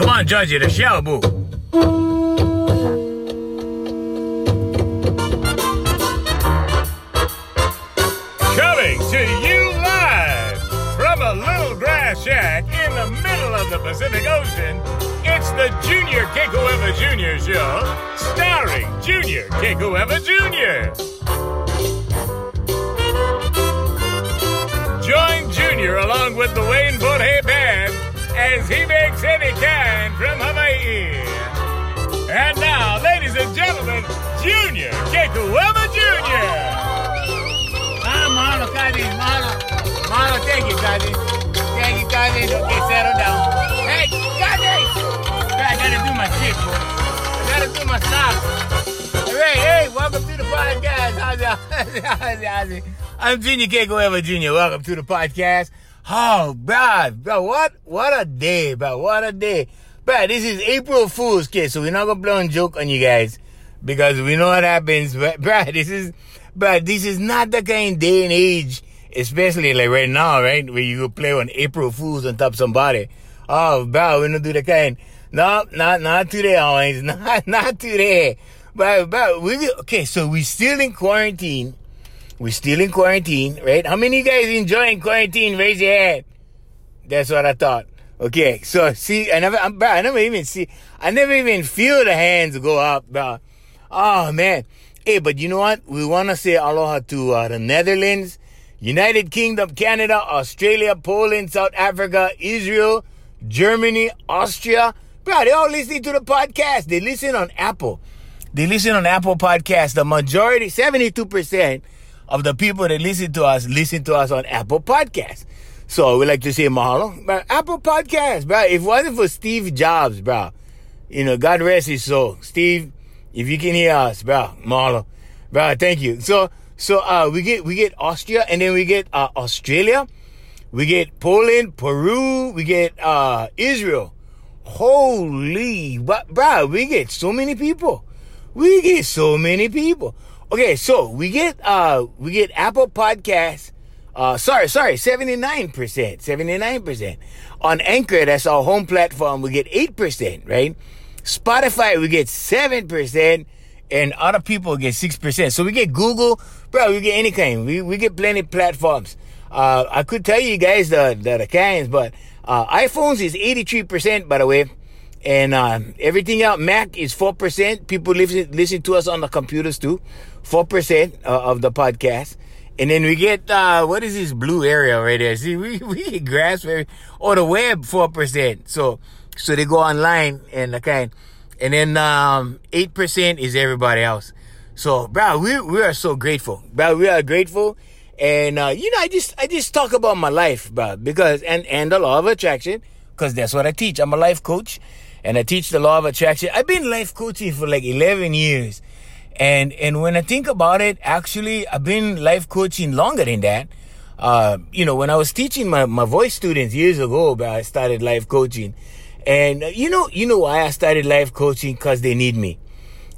Come on, the show, boo. Coming to you live from a little grass shack in the middle of the Pacific Ocean, it's the Junior Kekuewa Jr. Show, starring Junior Kekuewa Jr. Join Junior along with the Wayne Borhe Band as he makes any kind from Hawaii. And now, ladies and gentlemen, Junior Kekuewa Jr. Ah, Mahalo, Kazi, Mahalo. Mahalo, thank you, Kazi. Thank you, Kazi. Okay, settle down. Hey, Kazi! I gotta do my shit, bro. I gotta do my stuff. Hey, hey, welcome to the podcast. How's it? How's it? How's it? I'm Junior Kekuewa Jr. Welcome to the podcast. Oh, bro, bro, what, what a day, bro, what a day. Bro, this is April Fool's, kid, so we're not gonna blow a joke on you guys because we know what happens. But, bro, this is, bro, this is not the kind of day and age, especially like right now, right, where you go play on April Fools on top somebody. Oh, bro, we don't do the kind. No, not, not today, always. Not, not today. But, but we, okay, so we still in quarantine. We're still in quarantine, right? How many of you guys enjoying quarantine? Raise your hand. That's what I thought. Okay, so see, I never, I'm, bro, I never even see, I never even feel the hands go up, bro. Oh man, hey, but you know what? We want to say aloha to uh, the Netherlands, United Kingdom, Canada, Australia, Poland, South Africa, Israel, Germany, Austria. Bro, they all listening to the podcast. They listen on Apple. They listen on Apple Podcast. The majority, 72% of the people that listen to us listen to us on Apple Podcasts. So we like to say mahalo. But Apple Podcasts, bro. If it wasn't for Steve Jobs, bro, you know, God rest his soul. Steve, if you can hear us, bro, mahalo. Bro, thank you. So so uh we get we get Austria and then we get uh Australia. We get Poland, Peru, we get uh Israel. Holy bro, we get so many people. We get so many people. Okay, so we get uh we get Apple Podcasts. Uh sorry, sorry, 79%. 79%. On Anchor, that's our home platform, we get 8%, right? Spotify, we get 7%, and other people get 6%. So we get Google, bro, we get any kind. We we get plenty platforms. Uh I could tell you guys the the, the kinds, but uh iPhones is 83%, by the way. And uh, everything out, Mac is 4%. People listen, listen to us on the computers too. 4% uh, of the podcast. And then we get, uh, what is this blue area right there? See, we, we very, or the web 4%. So, so they go online and the kind. And then, um, 8% is everybody else. So, bro, we, we are so grateful. Bro, we are grateful. And, uh, you know, I just, I just talk about my life, bro, because, and, and the law of attraction, because that's what I teach. I'm a life coach and I teach the law of attraction. I've been life coaching for like 11 years. And, and when I think about it, actually, I've been life coaching longer than that. Uh, you know, when I was teaching my, my voice students years ago, I started life coaching. And uh, you know, you know why I started life coaching? Cause they need me.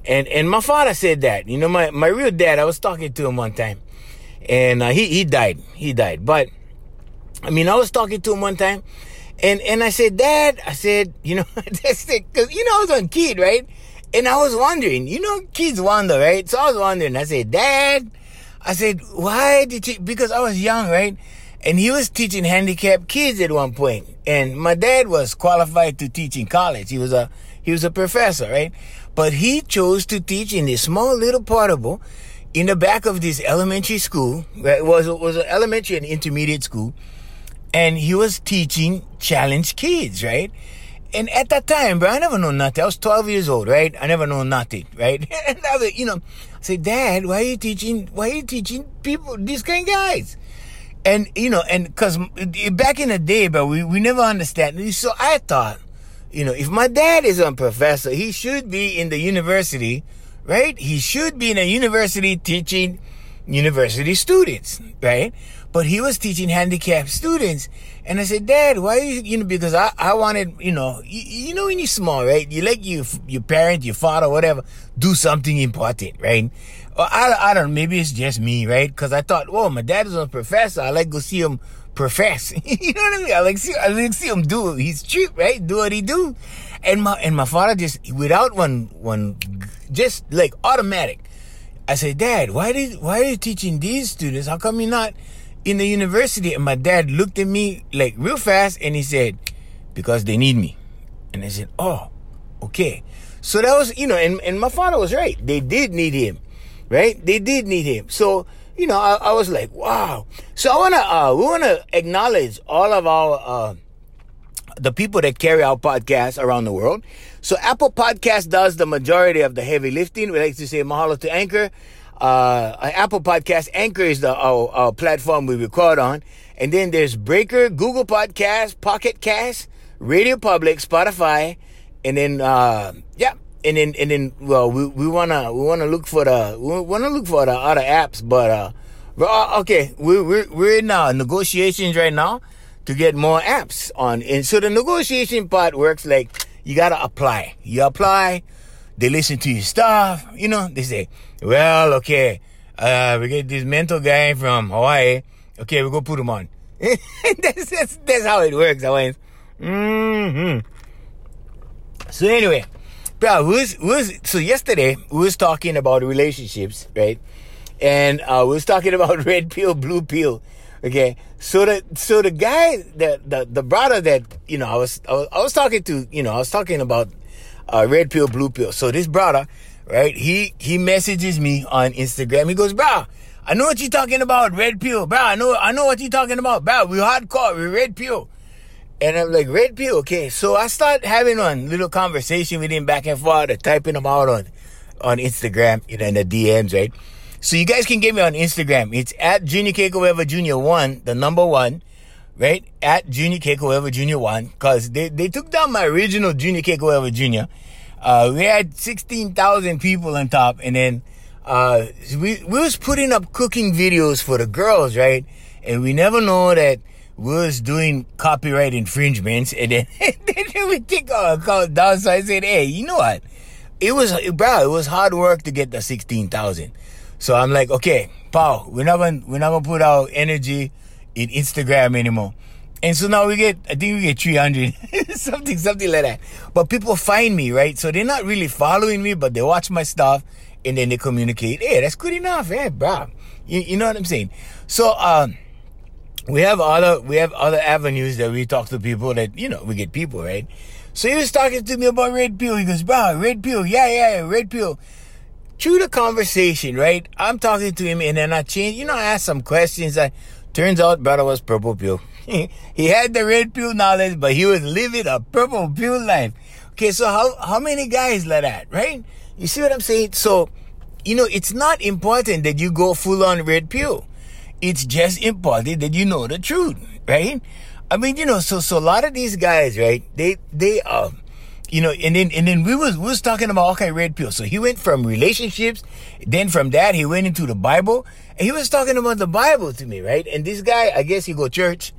And, and my father said that, you know, my, my real dad, I was talking to him one time and uh, he, he died. He died. But I mean, I was talking to him one time and and I said, Dad, I said, you know, that's it. because you know I was a kid, right? And I was wondering, you know, kids wonder, right? So I was wondering. I said, Dad, I said, why did you? Because I was young, right? And he was teaching handicapped kids at one point. and my dad was qualified to teach in college. He was a he was a professor, right? But he chose to teach in this small little portable in the back of this elementary school. It was it was an elementary and intermediate school and he was teaching challenged kids, right? And at that time, bro, I never know nothing. I was 12 years old, right? I never know nothing, right? and I was, you know, I said, Dad, why are you teaching, why are you teaching people, these kind of guys? And, you know, and cause back in the day, bro, we, we never understand. So I thought, you know, if my dad is a professor, he should be in the university, right? He should be in a university teaching university students, right? But he was teaching handicapped students. And I said, Dad, why you, you know, because I, I wanted, you know, you, you know, when you're small, right? You let your, your parent, your father, whatever, do something important, right? Or I, I don't know, maybe it's just me, right? Cause I thought, well, my dad is a professor. I like go see him profess. you know what I mean? I like see, I like see him do his trip, right? Do what he do. And my and my father just without one one just like automatic. I said, Dad, why did why are you teaching these students? How come you're not in the university? And my dad looked at me like real fast and he said, Because they need me. And I said, Oh, okay. So that was, you know, and, and my father was right. They did need him, right? They did need him. So, you know, I, I was like, wow. So I wanna, uh, we wanna acknowledge all of our, uh, the people that carry our podcast around the world. So Apple Podcast does the majority of the heavy lifting. We like to say mahalo to Anchor. Uh, Apple Podcast Anchor is the our, our platform we record on, and then there's Breaker, Google Podcast, Pocket Cast, Radio Public, Spotify, and then uh, yeah, and then and then well, we, we wanna we wanna look for the we wanna look for the other apps, but uh, uh okay, we we're we're in uh, negotiations right now to get more apps on. And so the negotiation part works like you gotta apply. You apply, they listen to your stuff, you know, they say, well, okay, uh, we get this mental guy from Hawaii. Okay, we go put him on. that's, that's, that's how it works, Hawaiians. Mm-hmm. So anyway, bro, was was so yesterday we was talking about relationships, right? And uh, we was talking about red pill, blue pill. Okay, so the so the guy the the the brother that you know I was I was, I was talking to you know I was talking about uh, red pill, blue pill. So this brother, right? He he messages me on Instagram. He goes, bro. I know what you're talking about, red pill, bro. I know, I know what you're talking about, bro. We hardcore, we red pill. And I'm like, red pill, okay. So I start having a little conversation with him back and forth, or typing them out on, on Instagram, you know, in the DMs, right? So you guys can get me on Instagram. It's at Junior Keiko Junior One, the number one, right? At Junior Keiko Junior One, cause they, they took down my original Junior Keiko Junior. Uh, we had 16,000 people on top and then, uh, we, we was putting up cooking videos for the girls, right? And we never know that we was doing copyright infringements and then, then we take our account down. So I said, hey, you know what? It was, bro, it was hard work to get the 16,000. So I'm like, okay, Paul, we're not gonna we're not gonna put our energy in Instagram anymore. And so now we get, I think we get 300, something, something like that. But people find me, right? So they're not really following me, but they watch my stuff and then they communicate. Hey, that's good enough, hey, bro. You, you know what I'm saying? So, um, we have other, we have other avenues that we talk to people that, you know, we get people, right? So he was talking to me about red pill. He goes, bro, red pill. Yeah, yeah, yeah red pill through the conversation, right? I'm talking to him and then I change, you know, I asked some questions. I turns out brother was purple pill. he had the red pill knowledge, but he was living a purple pill life. Okay, so how how many guys like that, right? You see what I'm saying? So, you know, it's not important that you go full on red pill. It's just important that you know the truth, right? I mean, you know, so so a lot of these guys, right? They they uh you know, and then and then we was we was talking about okay, red pill. So he went from relationships, then from that he went into the Bible, and he was talking about the Bible to me, right? And this guy, I guess he go church,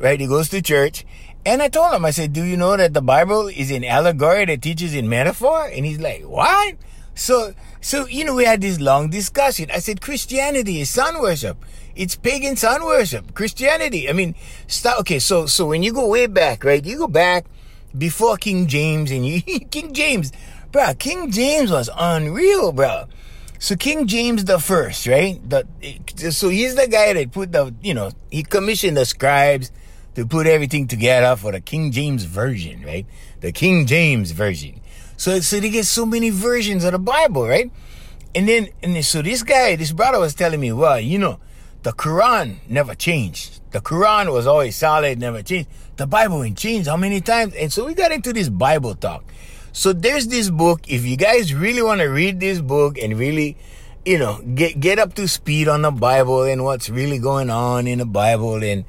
right? He goes to church, and I told him, I said, "Do you know that the Bible is an allegory that teaches in metaphor?" And he's like, "What?" So so you know, we had this long discussion. I said, "Christianity is sun worship." It's pagan sun worship. Christianity. I mean, stop. Okay, so so when you go way back, right? You go back before King James and you, King James, bro, King James was unreal, bro. So King James the first, right? The, so he's the guy that put the, you know, he commissioned the scribes to put everything together for the King James version, right? The King James version. So, so they get so many versions of the Bible, right? And then, and then, so this guy, this brother was telling me, well, you know, the Quran never changed. The Quran was always solid, never changed the Bible ain't changed how many times? And so we got into this Bible talk. So there's this book. If you guys really want to read this book and really, you know, get get up to speed on the Bible and what's really going on in the Bible and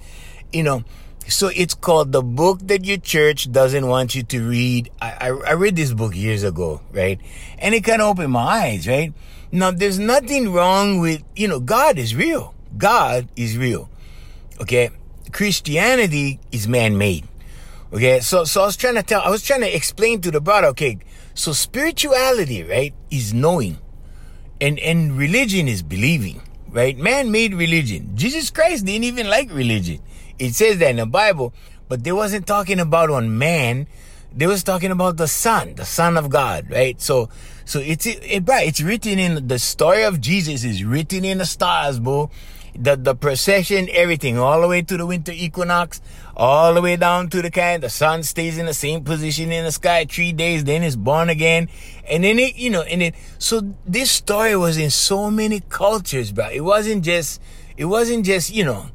you know, so it's called the book that your church doesn't want you to read. I, I, I read this book years ago, right? And it kind of opened my eyes, right? Now there's nothing wrong with, you know, God is real. God is real. Okay. Christianity is man-made. Okay, so so I was trying to tell, I was trying to explain to the brother. Okay, so spirituality, right, is knowing, and and religion is believing, right? Man-made religion. Jesus Christ didn't even like religion. It says that in the Bible, but they wasn't talking about on man. They was talking about the Son, the Son of God, right? So, so it's it, right. It's written in the story of Jesus is written in the stars, bro. The the procession, everything, all the way to the winter equinox, all the way down to the kind. The sun stays in the same position in the sky three days, then it's born again, and then it, you know, and it. So this story was in so many cultures, bro. It wasn't just, it wasn't just, you know,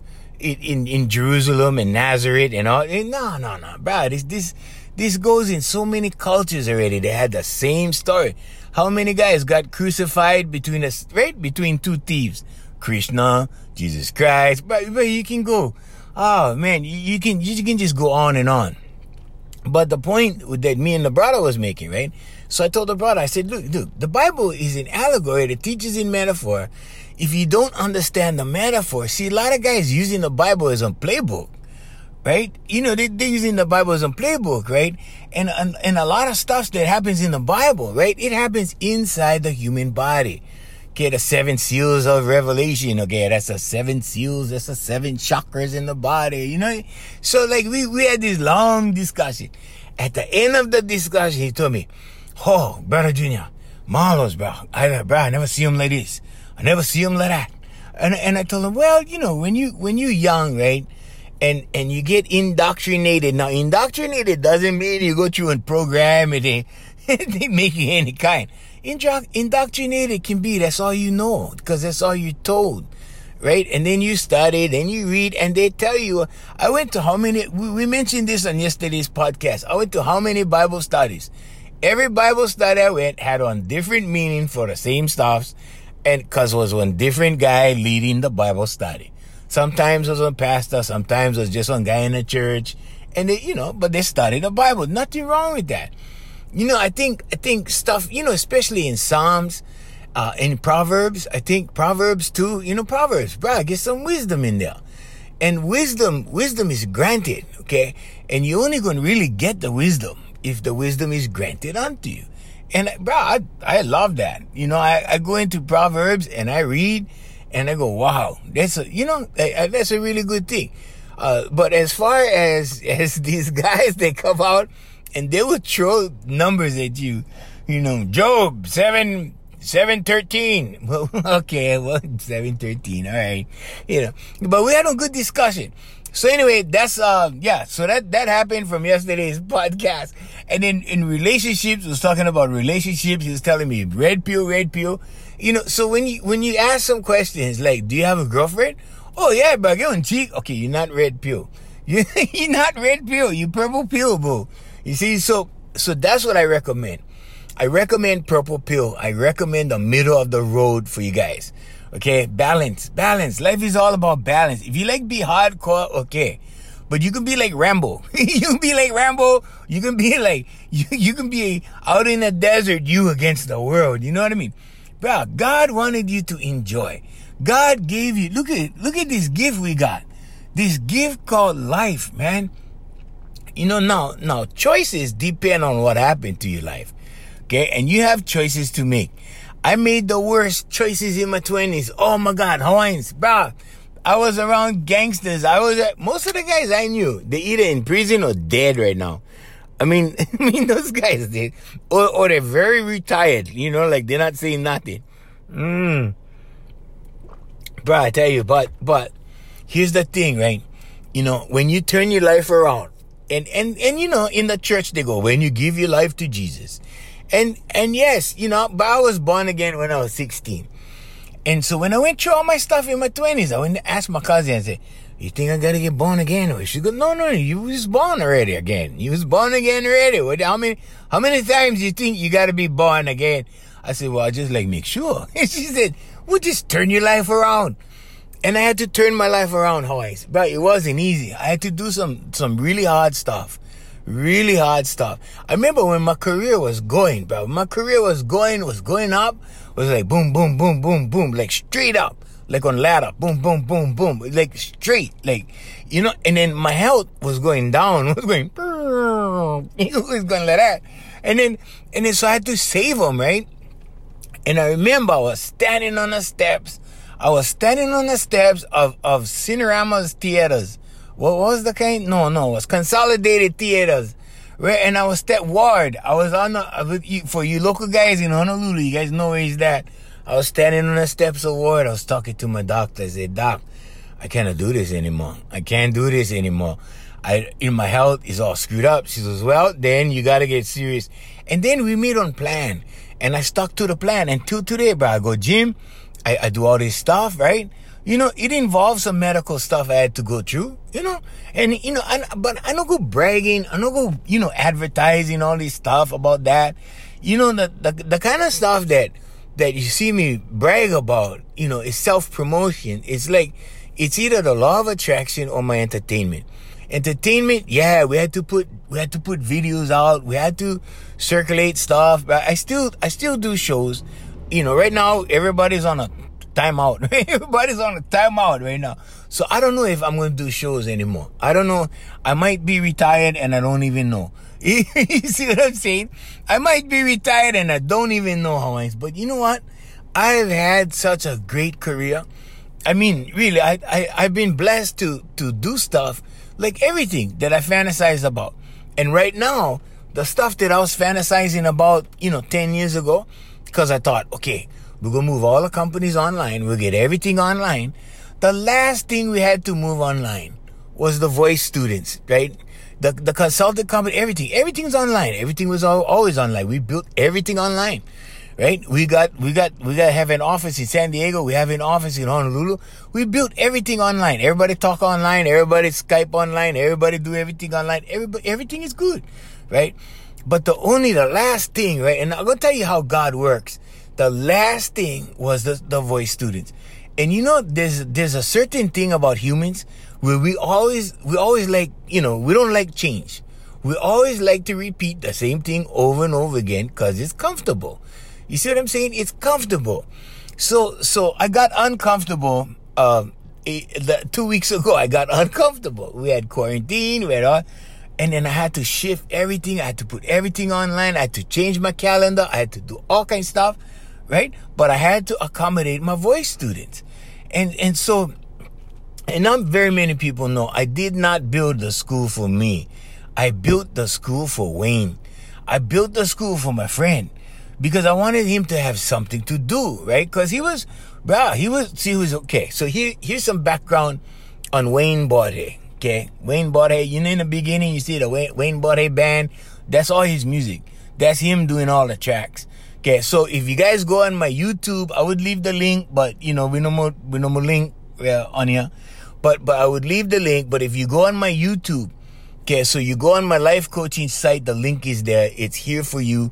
in in, in Jerusalem and Nazareth and all. Eh, no, no, no, bro. This this this goes in so many cultures already. They had the same story. How many guys got crucified between us, right? Between two thieves. Krishna, Jesus Christ, but, but you can go, oh man, you, you can, you can just go on and on. But the point that me and the brother was making, right? So I told the brother, I said, look, look, the Bible is an allegory that teaches in metaphor. If you don't understand the metaphor, see, a lot of guys using the Bible as a playbook, right? You know, they, they're using the Bible as a playbook, right? And, and, and a lot of stuff that happens in the Bible, right? It happens inside the human body. Okay, the seven seals of Revelation. Okay, that's the seven seals. That's the seven chakras in the body. You know, so like we we had this long discussion. At the end of the discussion, he told me, "Oh, brother Junior, Marlos, bro, I bro, I never see him like this. I never see him like that." And and I told him, "Well, you know, when you when you're young, right?" and and you get indoctrinated. Now, indoctrinated doesn't mean you go through and program it and they make you any kind. Indo- Indoctrinated can be that's all you know because that's all you're told, right? And then you study, then you read, and they tell you. I went to how many? We mentioned this on yesterday's podcast. I went to how many Bible studies? Every Bible study I went had on different meaning for the same stuffs, and because was one different guy leading the Bible study. Sometimes it was a pastor, sometimes it was just one guy in the church, and they, you know, but they studied the Bible. Nothing wrong with that. You know, I think I think stuff, you know, especially in Psalms, uh, in Proverbs, I think Proverbs too, you know, Proverbs, bro, get some wisdom in there. And wisdom, wisdom is granted, okay? And you're only to really get the wisdom if the wisdom is granted unto you. And bro, I, I love that. You know, I, I go into Proverbs and I read and I go, wow, that's a, you know, that's a really good thing. Uh, but as far as, as these guys, they come out and they will throw numbers at you. You know, Job seven seven thirteen. Well, okay, well seven thirteen. All right, you know, but we had a good discussion. So anyway, that's uh yeah. So that that happened from yesterday's podcast. And then in relationships, was talking about relationships. He was telling me red pill, red pill. You know, so when you when you ask some questions like, "Do you have a girlfriend?" Oh yeah, but you're on cheek. Okay, you're not red pill. You you're not red pill. You purple pill, boo. You see, so so that's what I recommend. I recommend purple pill. I recommend the middle of the road for you guys. Okay, balance, balance. Life is all about balance. If you like be hardcore, okay. But you can be like Rambo. you can be like Rambo. You can be like you, you can be out in the desert, you against the world. You know what I mean? Bro, God wanted you to enjoy. God gave you look at look at this gift we got. This gift called life, man. You know, now, now choices depend on what happened to your life. Okay. And you have choices to make. I made the worst choices in my twenties. Oh my God, Hawaiians, bro. I was around gangsters. I was, most of the guys I knew, they either in prison or dead right now. I mean, I mean, those guys did, or, or they're very retired, you know, like they're not saying nothing. Mm. Bro, I tell you, but, but here's the thing, right? You know, when you turn your life around, and and and you know in the church they go when you give your life to jesus and and yes you know but i was born again when i was 16 and so when i went through all my stuff in my 20s i went to ask my cousin and said you think i gotta get born again? Or she go no no you was born already again. You was born again already. What how many how many times you think you gotta be born again? I said well i just like make sure. And she said well just turn your life around. And I had to turn my life around, Hawaii. But it wasn't easy. I had to do some, some really hard stuff. Really hard stuff. I remember when my career was going, bro. My career was going, was going up. Was like boom, boom, boom, boom, boom. Like straight up. Like on ladder. Boom, boom, boom, boom. Like straight. Like, you know, and then my health was going down. Was going, it was going like that. And then, and then so I had to save them, right? And I remember I was standing on the steps I was standing on the steps of, of Cinerama's theaters what was the kind? No, no, it was Consolidated Theaters. Right, and I was step ward. I was on the for you local guys in Honolulu. You guys know where he's that. I was standing on the steps of ward. I was talking to my doctor. I said, "Doc, I cannot do this anymore. I can't do this anymore. I in my health is all screwed up." She says, "Well, then you got to get serious." And then we meet on plan, and I stuck to the plan. Until today, bro, I go gym. I, I do all this stuff, right? You know, it involves some medical stuff I had to go through, you know, and you know, I, but I don't go bragging, I don't go, you know, advertising all this stuff about that. You know, the, the, the kind of stuff that, that you see me brag about, you know, is self promotion. It's like, it's either the law of attraction or my entertainment. Entertainment, yeah, we had to put, we had to put videos out. We had to circulate stuff, but I still, I still do shows. You know, right now, everybody's on a timeout. Everybody's on a timeout right now. So I don't know if I'm going to do shows anymore. I don't know. I might be retired and I don't even know. you see what I'm saying? I might be retired and I don't even know how I. But you know what? I've had such a great career. I mean, really, I, I I've been blessed to to do stuff like everything that I fantasize about. And right now, the stuff that I was fantasizing about, you know, 10 years ago, because I thought, okay, we're going to move all the companies online. We'll get everything online. The last thing we had to move online was the voice students, right? The, the consultant company, everything, everything's online. Everything was all, always online. We built everything online, right? We got, we got, we got have an office in San Diego. We have an office in Honolulu. We built everything online. Everybody talk online. Everybody Skype online. Everybody do everything online. Everybody, everything is good, right? But the only, the last thing, right? And I'm going to tell you how God works the last thing was the, the voice students. And you know, there's there's a certain thing about humans where we always we always like you know we don't like change. We always like to repeat the same thing over and over again because it's comfortable. You see what I'm saying? It's comfortable. So so I got uncomfortable. Um, two weeks ago, I got uncomfortable. We had quarantine. We had all, and then I had to shift everything. I had to put everything online. I had to change my calendar. I had to do all kinds of stuff right? But I had to accommodate my voice students. And, and so, and not very many people know, I did not build the school for me. I built the school for Wayne. I built the school for my friend because I wanted him to have something to do, right? Because he was, bro, he was, see, he was okay. So here, here's some background on Wayne Borde, okay? Wayne Borde, you know, in the beginning, you see the Wayne, Wayne band. That's all his music. That's him doing all the tracks. Okay, so if you guys go on my YouTube, I would leave the link, but you know, we no more we no more link uh, on here. But but I would leave the link. But if you go on my YouTube, okay, so you go on my life coaching site, the link is there. It's here for you.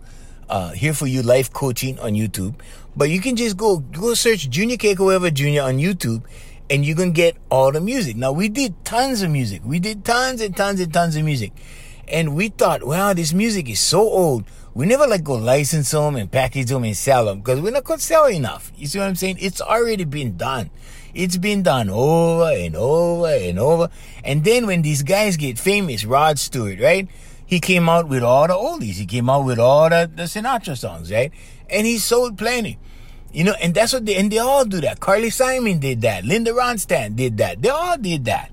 Uh, here for you life coaching on YouTube. But you can just go go search Junior Kekuewa Jr. on YouTube and you can get all the music. Now we did tons of music. We did tons and tons and tons of music. And we thought, wow, this music is so old we never like go license them and package them and sell them because we're not going to sell enough. You see what I'm saying? It's already been done. It's been done over and over and over. And then when these guys get famous, Rod Stewart, right? He came out with all the oldies. He came out with all the, the Sinatra songs, right? And he sold plenty. You know, and that's what they, and they all do that. Carly Simon did that. Linda Ronstadt did that. They all did that.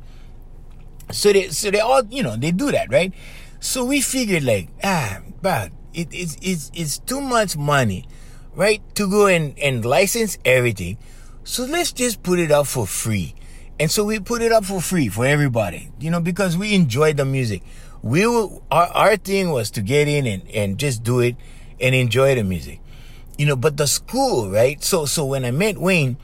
So they, so they all, you know, they do that, right? So we figured like, ah, but it, it's, it's, it's too much money, right? To go and, and license everything. So let's just put it up for free. And so we put it up for free for everybody, you know, because we enjoy the music. We will, our, our thing was to get in and, and just do it and enjoy the music, you know, but the school, right? So, so when I met Wayne,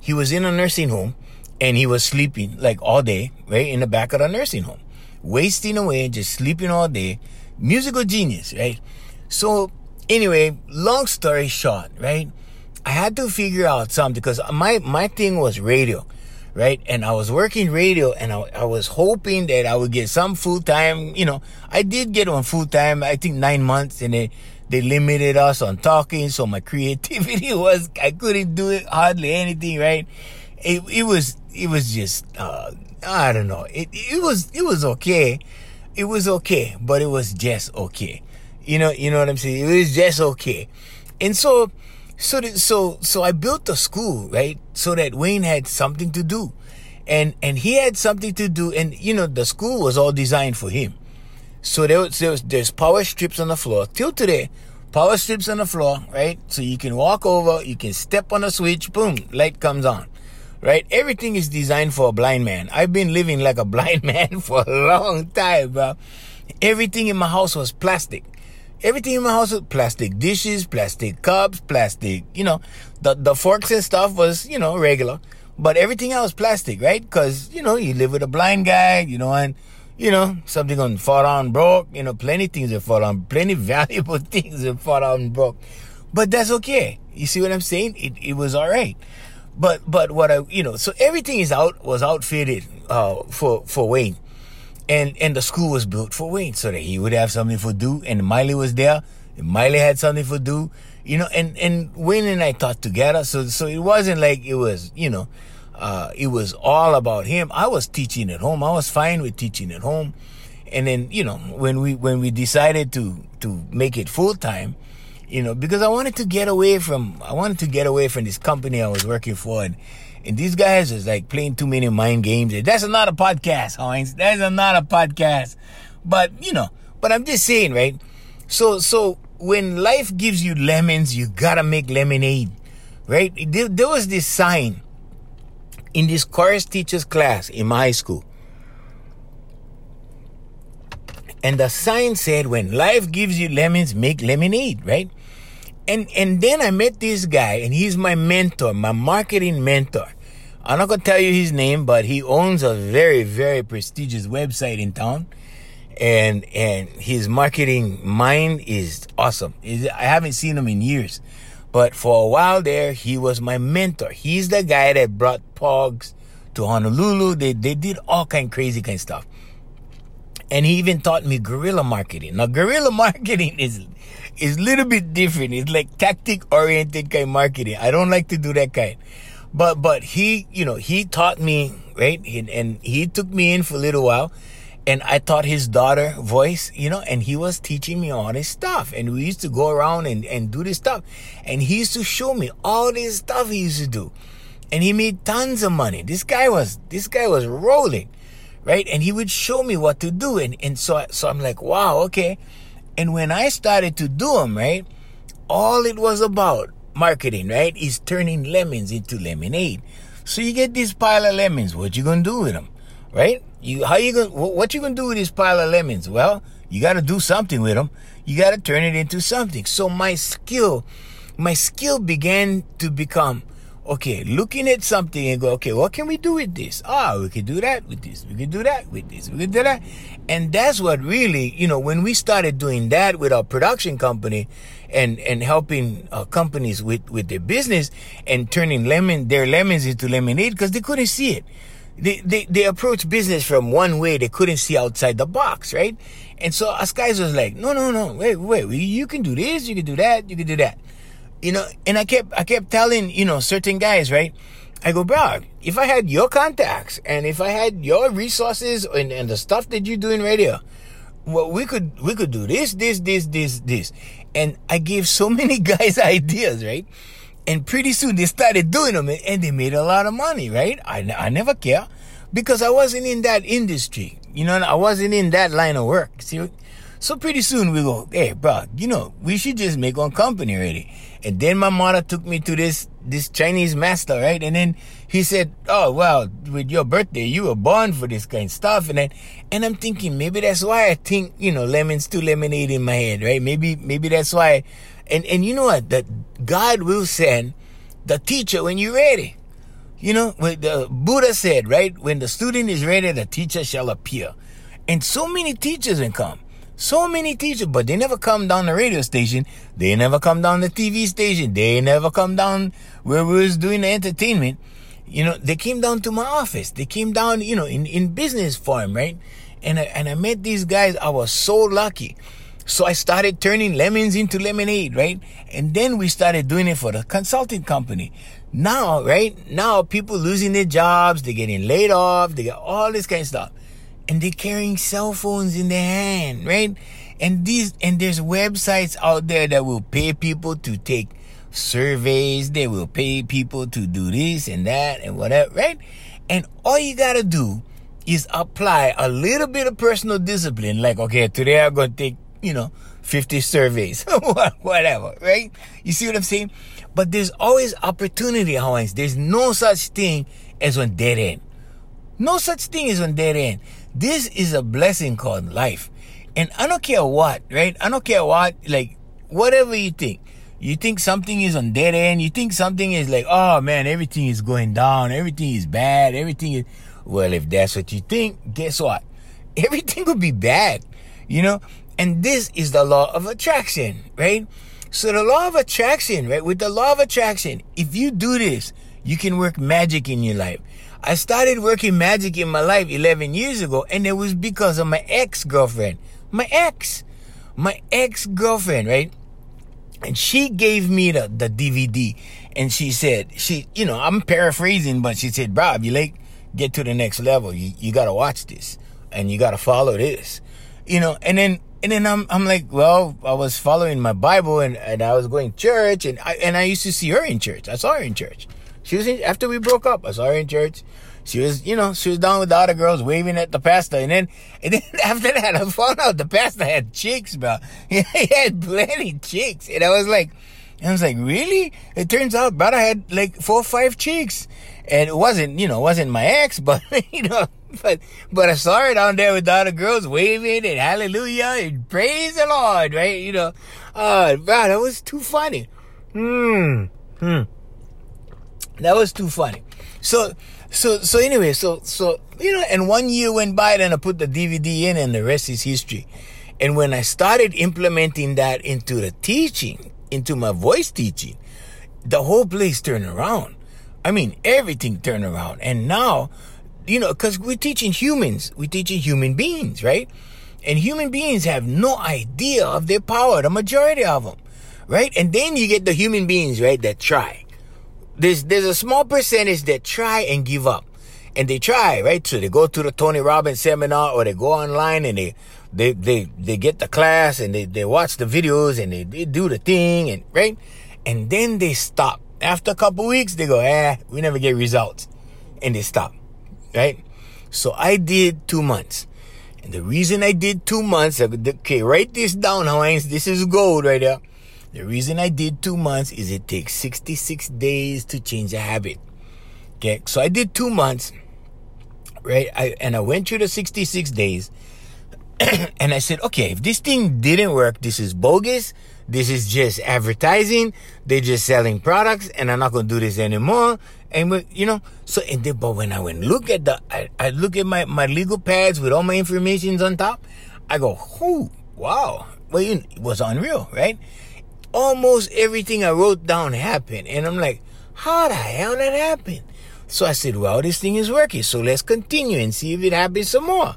he was in a nursing home and he was sleeping like all day, right? In the back of the nursing home, wasting away, just sleeping all day. Musical genius, right? So anyway, long story short, right? I had to figure out something because my, my thing was radio, right? And I was working radio and I, I was hoping that I would get some full time, you know, I did get on full time, I think nine months and they, they limited us on talking. So my creativity was, I couldn't do it hardly anything, right? It, it was, it was just, uh, I don't know. It, it was, it was okay. It was okay, but it was just okay. You know, you know what I'm saying? It was just okay. And so, so, so, so I built a school, right? So that Wayne had something to do. and and he had something to do. And you know, the school was all designed for him. So there was, there was there's power strips on the floor till today. Power strips on the floor, right? So you can walk over, you can step on a switch, boom, light comes on right? Everything is designed for a blind man. I've been living like a blind man for a long time, bro. Everything in my house was plastic. Everything in my house was plastic dishes, plastic cups, plastic, you know, the, the forks and stuff was, you know, regular. But everything else plastic, right? Because, you know, you live with a blind guy, you know, and, you know, something on fall on broke, you know, plenty things that fall on, plenty valuable things that fall on broke. But that's okay. You see what I'm saying? It, it was all right. But, but what I, you know, so everything is out, was outfitted, uh, for, for Wayne and and the school was built for Wayne so that he would have something for do. And Miley was there. And Miley had something for do. You know, and and Wayne and I taught together. So so it wasn't like it was you know, uh, it was all about him. I was teaching at home. I was fine with teaching at home. And then you know when we when we decided to to make it full time, you know because I wanted to get away from I wanted to get away from this company I was working for and and these guys is like playing too many mind games. That's not a podcast, Heinz. That's not a podcast. But, you know, but I'm just saying, right? So, so when life gives you lemons, you gotta make lemonade, right? There, there was this sign in this chorus teacher's class in my high school. And the sign said, when life gives you lemons, make lemonade, right? and and then I met this guy, and he's my mentor, my marketing mentor. I'm not gonna tell you his name, but he owns a very very prestigious website in town, and and his marketing mind is awesome. I haven't seen him in years, but for a while there, he was my mentor. He's the guy that brought Pogs to Honolulu. They they did all kind of crazy kind of stuff. And he even taught me guerrilla marketing. Now, guerrilla marketing is is a little bit different. It's like tactic oriented kind of marketing. I don't like to do that kind. But but he, you know, he taught me, right? And, he took me in for a little while and I taught his daughter voice, you know, and he was teaching me all this stuff. And we used to go around and, and do this stuff. And he used to show me all this stuff he used to do. And he made tons of money. This guy was this guy was rolling, right? And he would show me what to do. And and so so I'm like, wow, okay. And when I started to do them, right, all it was about marketing, right, is turning lemons into lemonade. So you get this pile of lemons. What you gonna do with them, right? You how you gonna what you gonna do with this pile of lemons? Well, you got to do something with them. You got to turn it into something. So my skill, my skill began to become okay, looking at something and go, okay, what can we do with this? Ah, we can do that with this. We can do that with this. We can do that. And that's what really, you know, when we started doing that with our production company and, and helping uh, companies with, with their business and turning lemon, their lemons into lemonade because they couldn't see it. They, they, they approach business from one way. They couldn't see outside the box, right? And so us guys was like, no, no, no, wait, wait, you can do this, you can do that, you can do that you know, and I kept, I kept telling, you know, certain guys, right? I go, bro, if I had your contacts and if I had your resources and, and the stuff that you do in radio, well, we could, we could do this, this, this, this, this. And I gave so many guys ideas, right? And pretty soon they started doing them and they made a lot of money, right? I, I never care because I wasn't in that industry. You know, I wasn't in that line of work. See, so pretty soon we go, hey, bro, you know, we should just make one company already. And then my mother took me to this this Chinese master, right? And then he said, "Oh well, with your birthday, you were born for this kind of stuff." And then, and I'm thinking maybe that's why I think you know lemons to lemonade in my head, right? Maybe maybe that's why. And and you know what? That God will send the teacher when you're ready. You know, what the Buddha said, right? When the student is ready, the teacher shall appear. And so many teachers will come. So many teachers, but they never come down the radio station. They never come down the TV station. They never come down where we was doing the entertainment. You know, they came down to my office. They came down, you know, in, in business form, right? And I, and I met these guys. I was so lucky. So I started turning lemons into lemonade, right? And then we started doing it for the consulting company. Now, right? Now people losing their jobs, they're getting laid off, they got all this kind of stuff and they're carrying cell phones in their hand, right? And these and there's websites out there that will pay people to take surveys. They will pay people to do this and that and whatever, right? And all you gotta do is apply a little bit of personal discipline. Like, okay, today I'm gonna take, you know, 50 surveys, whatever, right? You see what I'm saying? But there's always opportunity, Hawaiians. There's no such thing as one dead end. No such thing as one dead end. This is a blessing called life. And I don't care what, right? I don't care what, like, whatever you think. You think something is on dead end. You think something is like, oh man, everything is going down. Everything is bad. Everything is, well, if that's what you think, guess what? Everything will be bad, you know? And this is the law of attraction, right? So the law of attraction, right? With the law of attraction, if you do this, you can work magic in your life. I started working magic in my life 11 years ago, and it was because of my ex-girlfriend. My ex. My ex-girlfriend, right? And she gave me the, the DVD, and she said, she, you know, I'm paraphrasing, but she said, if you like, get to the next level, you, you gotta watch this, and you gotta follow this. You know, and then and then I'm, I'm like, well, I was following my Bible and, and I was going church and I, and I used to see her in church. I saw her in church. She was in, after we broke up, I saw her in church. She was, you know, she was down with the other girls waving at the pastor. And then, and then after that, I found out the pastor had chicks, bro. He had plenty chicks. And I was like, I was like, really? It turns out brother had like four or five chicks. And it wasn't, you know, wasn't my ex, but, you know, but but I saw her down there with the girls waving and hallelujah and praise the Lord, right? You know, uh, wow, that was too funny. Hmm, hmm. That was too funny. So, so, so anyway, so, so, you know, and one year went by, then I put the DVD in and the rest is history. And when I started implementing that into the teaching, into my voice teaching, the whole place turned around. I mean, everything turned around. And now, you know, because we're teaching humans, we're teaching human beings, right? And human beings have no idea of their power, the majority of them, right? And then you get the human beings, right, that try. There's, there's a small percentage that try and give up. And they try, right? So they go to the Tony Robbins seminar or they go online and they, they, they, they get the class and they, they watch the videos and they, they do the thing and, right? And then they stop. After a couple weeks, they go, eh, we never get results. And they stop right? So I did two months. And the reason I did two months, okay, write this down, Hawaiians. This is gold right there. The reason I did two months is it takes 66 days to change a habit. Okay, so I did two months, right? I, and I went through the 66 days. and I said, okay, if this thing didn't work, this is bogus. This is just advertising. They're just selling products, and I'm not gonna do this anymore. And you know, so and then, but when I went look at the, I, I look at my my legal pads with all my informations on top. I go, whoo, wow, well, it was unreal, right? Almost everything I wrote down happened, and I'm like, how the hell that happened? So I said, well, this thing is working, so let's continue and see if it happens some more.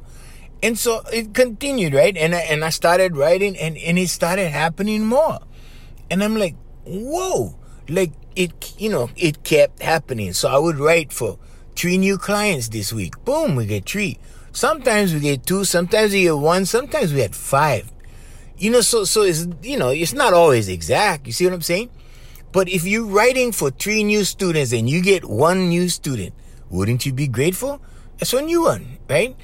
And so it continued, right? And I, and I started writing and, and it started happening more. And I'm like, whoa, like it, you know, it kept happening. So I would write for three new clients this week. Boom, we get three. Sometimes we get two, sometimes we get one, sometimes we had five. You know, so, so it's, you know, it's not always exact. You see what I'm saying? But if you're writing for three new students and you get one new student, wouldn't you be grateful? That's a new one, right?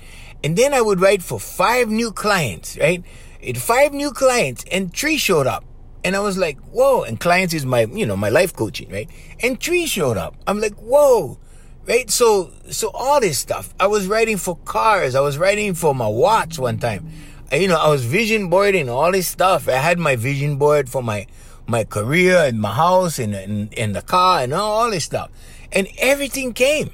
And then I would write for five new clients, right? It five new clients and three showed up. And I was like, whoa. And clients is my, you know, my life coaching, right? And three showed up. I'm like, whoa. Right? So, so all this stuff. I was writing for cars. I was writing for my watch one time. I, you know, I was vision boarding all this stuff. I had my vision board for my, my career and my house and, and, and the car and all, all this stuff. And everything came.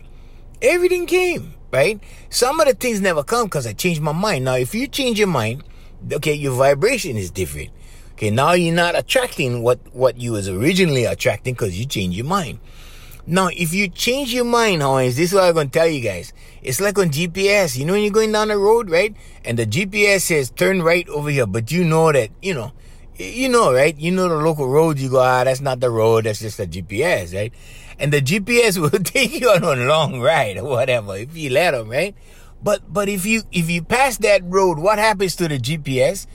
Everything came right? Some of the things never come because I changed my mind. Now, if you change your mind, okay, your vibration is different. Okay, now you're not attracting what, what you was originally attracting because you change your mind. Now, if you change your mind, Hawaiians, this is what I'm going to tell you guys. It's like on GPS. You know when you're going down the road, right? And the GPS says turn right over here, but you know that, you know, you know, right? You know the local road. You go, ah, that's not the road. That's just the GPS, right? And the GPS will take you on a long ride or whatever if you let them, right? But but if you if you pass that road, what happens to the GPS?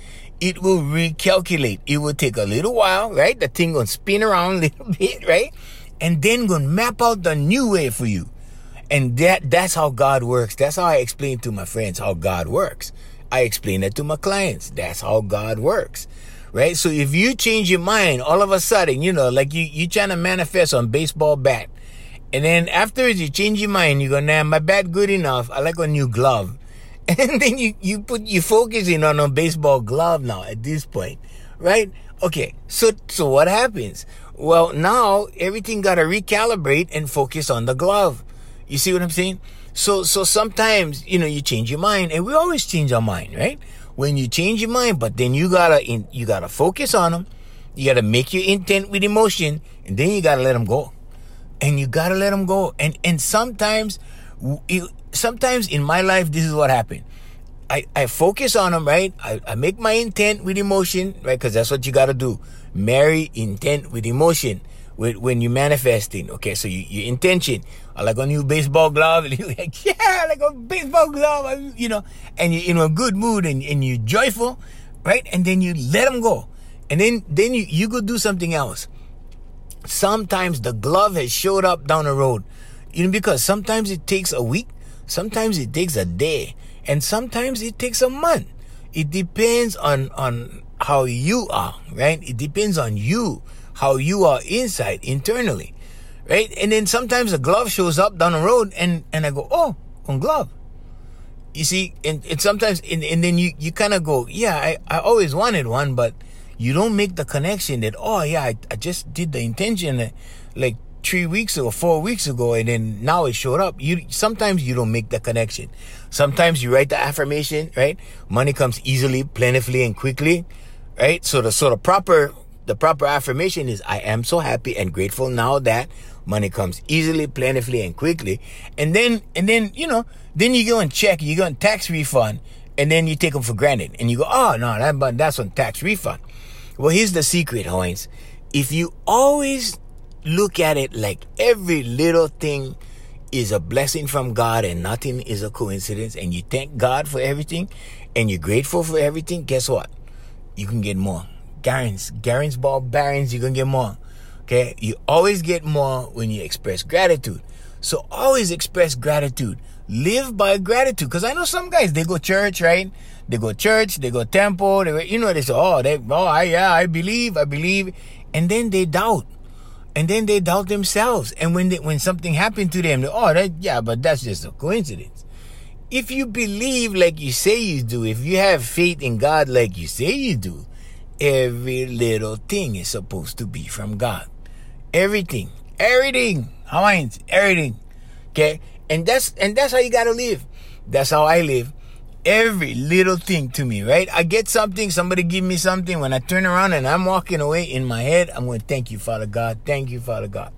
It will recalculate. It will take a little while, right? The thing gonna spin around a little bit, right? And then gonna map out the new way for you. And that that's how God works. That's how I explain to my friends how God works. I explain it to my clients. That's how God works. Right? So if you change your mind all of a sudden, you know, like you you trying to manifest on baseball bat. And then afterwards you change your mind, you go, nah, my bat good enough. I like a new glove. And then you, you put you focusing on a baseball glove now at this point. Right? Okay, so so what happens? Well, now everything got to recalibrate and focus on the glove. You see what I'm saying? So so sometimes you know you change your mind, and we always change our mind, right? When you change your mind, but then you gotta in, you gotta focus on them. You gotta make your intent with emotion, and then you gotta let them go, and you gotta let them go. And and sometimes, sometimes in my life, this is what happened. I, I focus on them, right? I, I make my intent with emotion, right? Because that's what you got to do. Marry intent with emotion with, when you're manifesting. Okay, so you, your intention, I like a new baseball glove, and you're like, yeah, like a baseball glove, you know, and you're in a good mood and, and you're joyful, right? And then you let them go. And then, then you, you go do something else. Sometimes the glove has showed up down the road, you know, because sometimes it takes a week, sometimes it takes a day and sometimes it takes a month. It depends on, on how you are, right? It depends on you, how you are inside, internally, right? And then sometimes a glove shows up down the road and, and I go, oh, on glove. You see, and, and sometimes, and, and then you, you kind of go, yeah, I, I always wanted one, but you don't make the connection that, oh yeah, I, I just did the intention uh, like three weeks or four weeks ago and then now it showed up. You sometimes you don't make the connection. Sometimes you write the affirmation, right? Money comes easily, plentifully, and quickly, right? So the so the proper the proper affirmation is I am so happy and grateful now that money comes easily, plentifully, and quickly. And then and then, you know, then you go and check, you go and tax refund, and then you take them for granted. And you go, oh no, that that's on tax refund. Well, here's the secret, Hawaiians. If you always look at it like every little thing is a blessing from God and nothing is a coincidence, and you thank God for everything and you're grateful for everything, guess what? You can get more. Garins, Garins ball barons, you can get more. Okay? You always get more when you express gratitude. So always express gratitude. Live by gratitude. Cause I know some guys, they go church, right? They go church, they go temple, they, you know, they say, oh, they, oh, I, yeah, I believe, I believe. And then they doubt and then they doubt themselves. And when they, when something happened to them, they, oh, that yeah, but that's just a coincidence. If you believe like you say you do, if you have faith in God like you say you do, every little thing is supposed to be from God. Everything, everything, Hawaiians, everything. Okay, and that's and that's how you gotta live. That's how I live every little thing to me, right? I get something, somebody give me something. When I turn around and I'm walking away in my head, I'm gonna thank you, Father God. Thank you, Father God.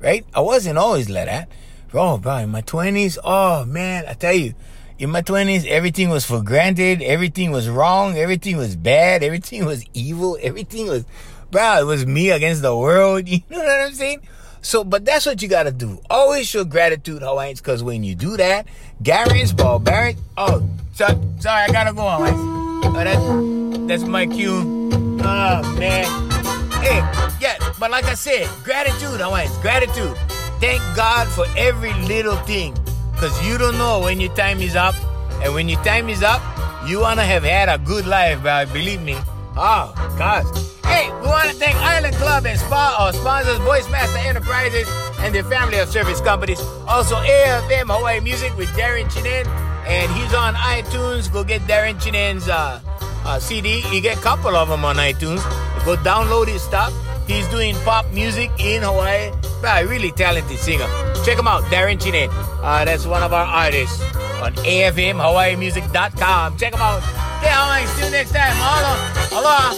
Right? I wasn't always like that. Oh, bro, in my 20s, oh, man, I tell you, in my 20s, everything was for granted. Everything was wrong. Everything was bad. Everything was evil. Everything was, bro, it was me against the world. You know what I'm saying? So, but that's what you gotta do. Always show gratitude, Hawaiians, because when you do that, Gary's ball, Barrett. Oh, so, sorry, I gotta go, on. Oh, that, that's my cue. Oh, man. Hey, yeah, but like I said, gratitude, Hawaiians, gratitude. Thank God for every little thing, because you don't know when your time is up. And when your time is up, you wanna have had a good life, bro. Believe me. Oh, gosh. Hey, we want to thank Island Club and Spa, our sponsors, Voice Master Enterprises, and their family of service companies. Also, AFM Hawaii Music with Darren Chinen, and he's on iTunes. Go get Darren Chinen's uh, uh, CD. You get a couple of them on iTunes. Go download his stuff. He's doing pop music in Hawaii. A really talented singer. Check him out, Darren Chinen. Uh, that's one of our artists on AFMHawaiiMusic.com. Check him out. Stay Hawaii. See you next time. Aloha. Aloha.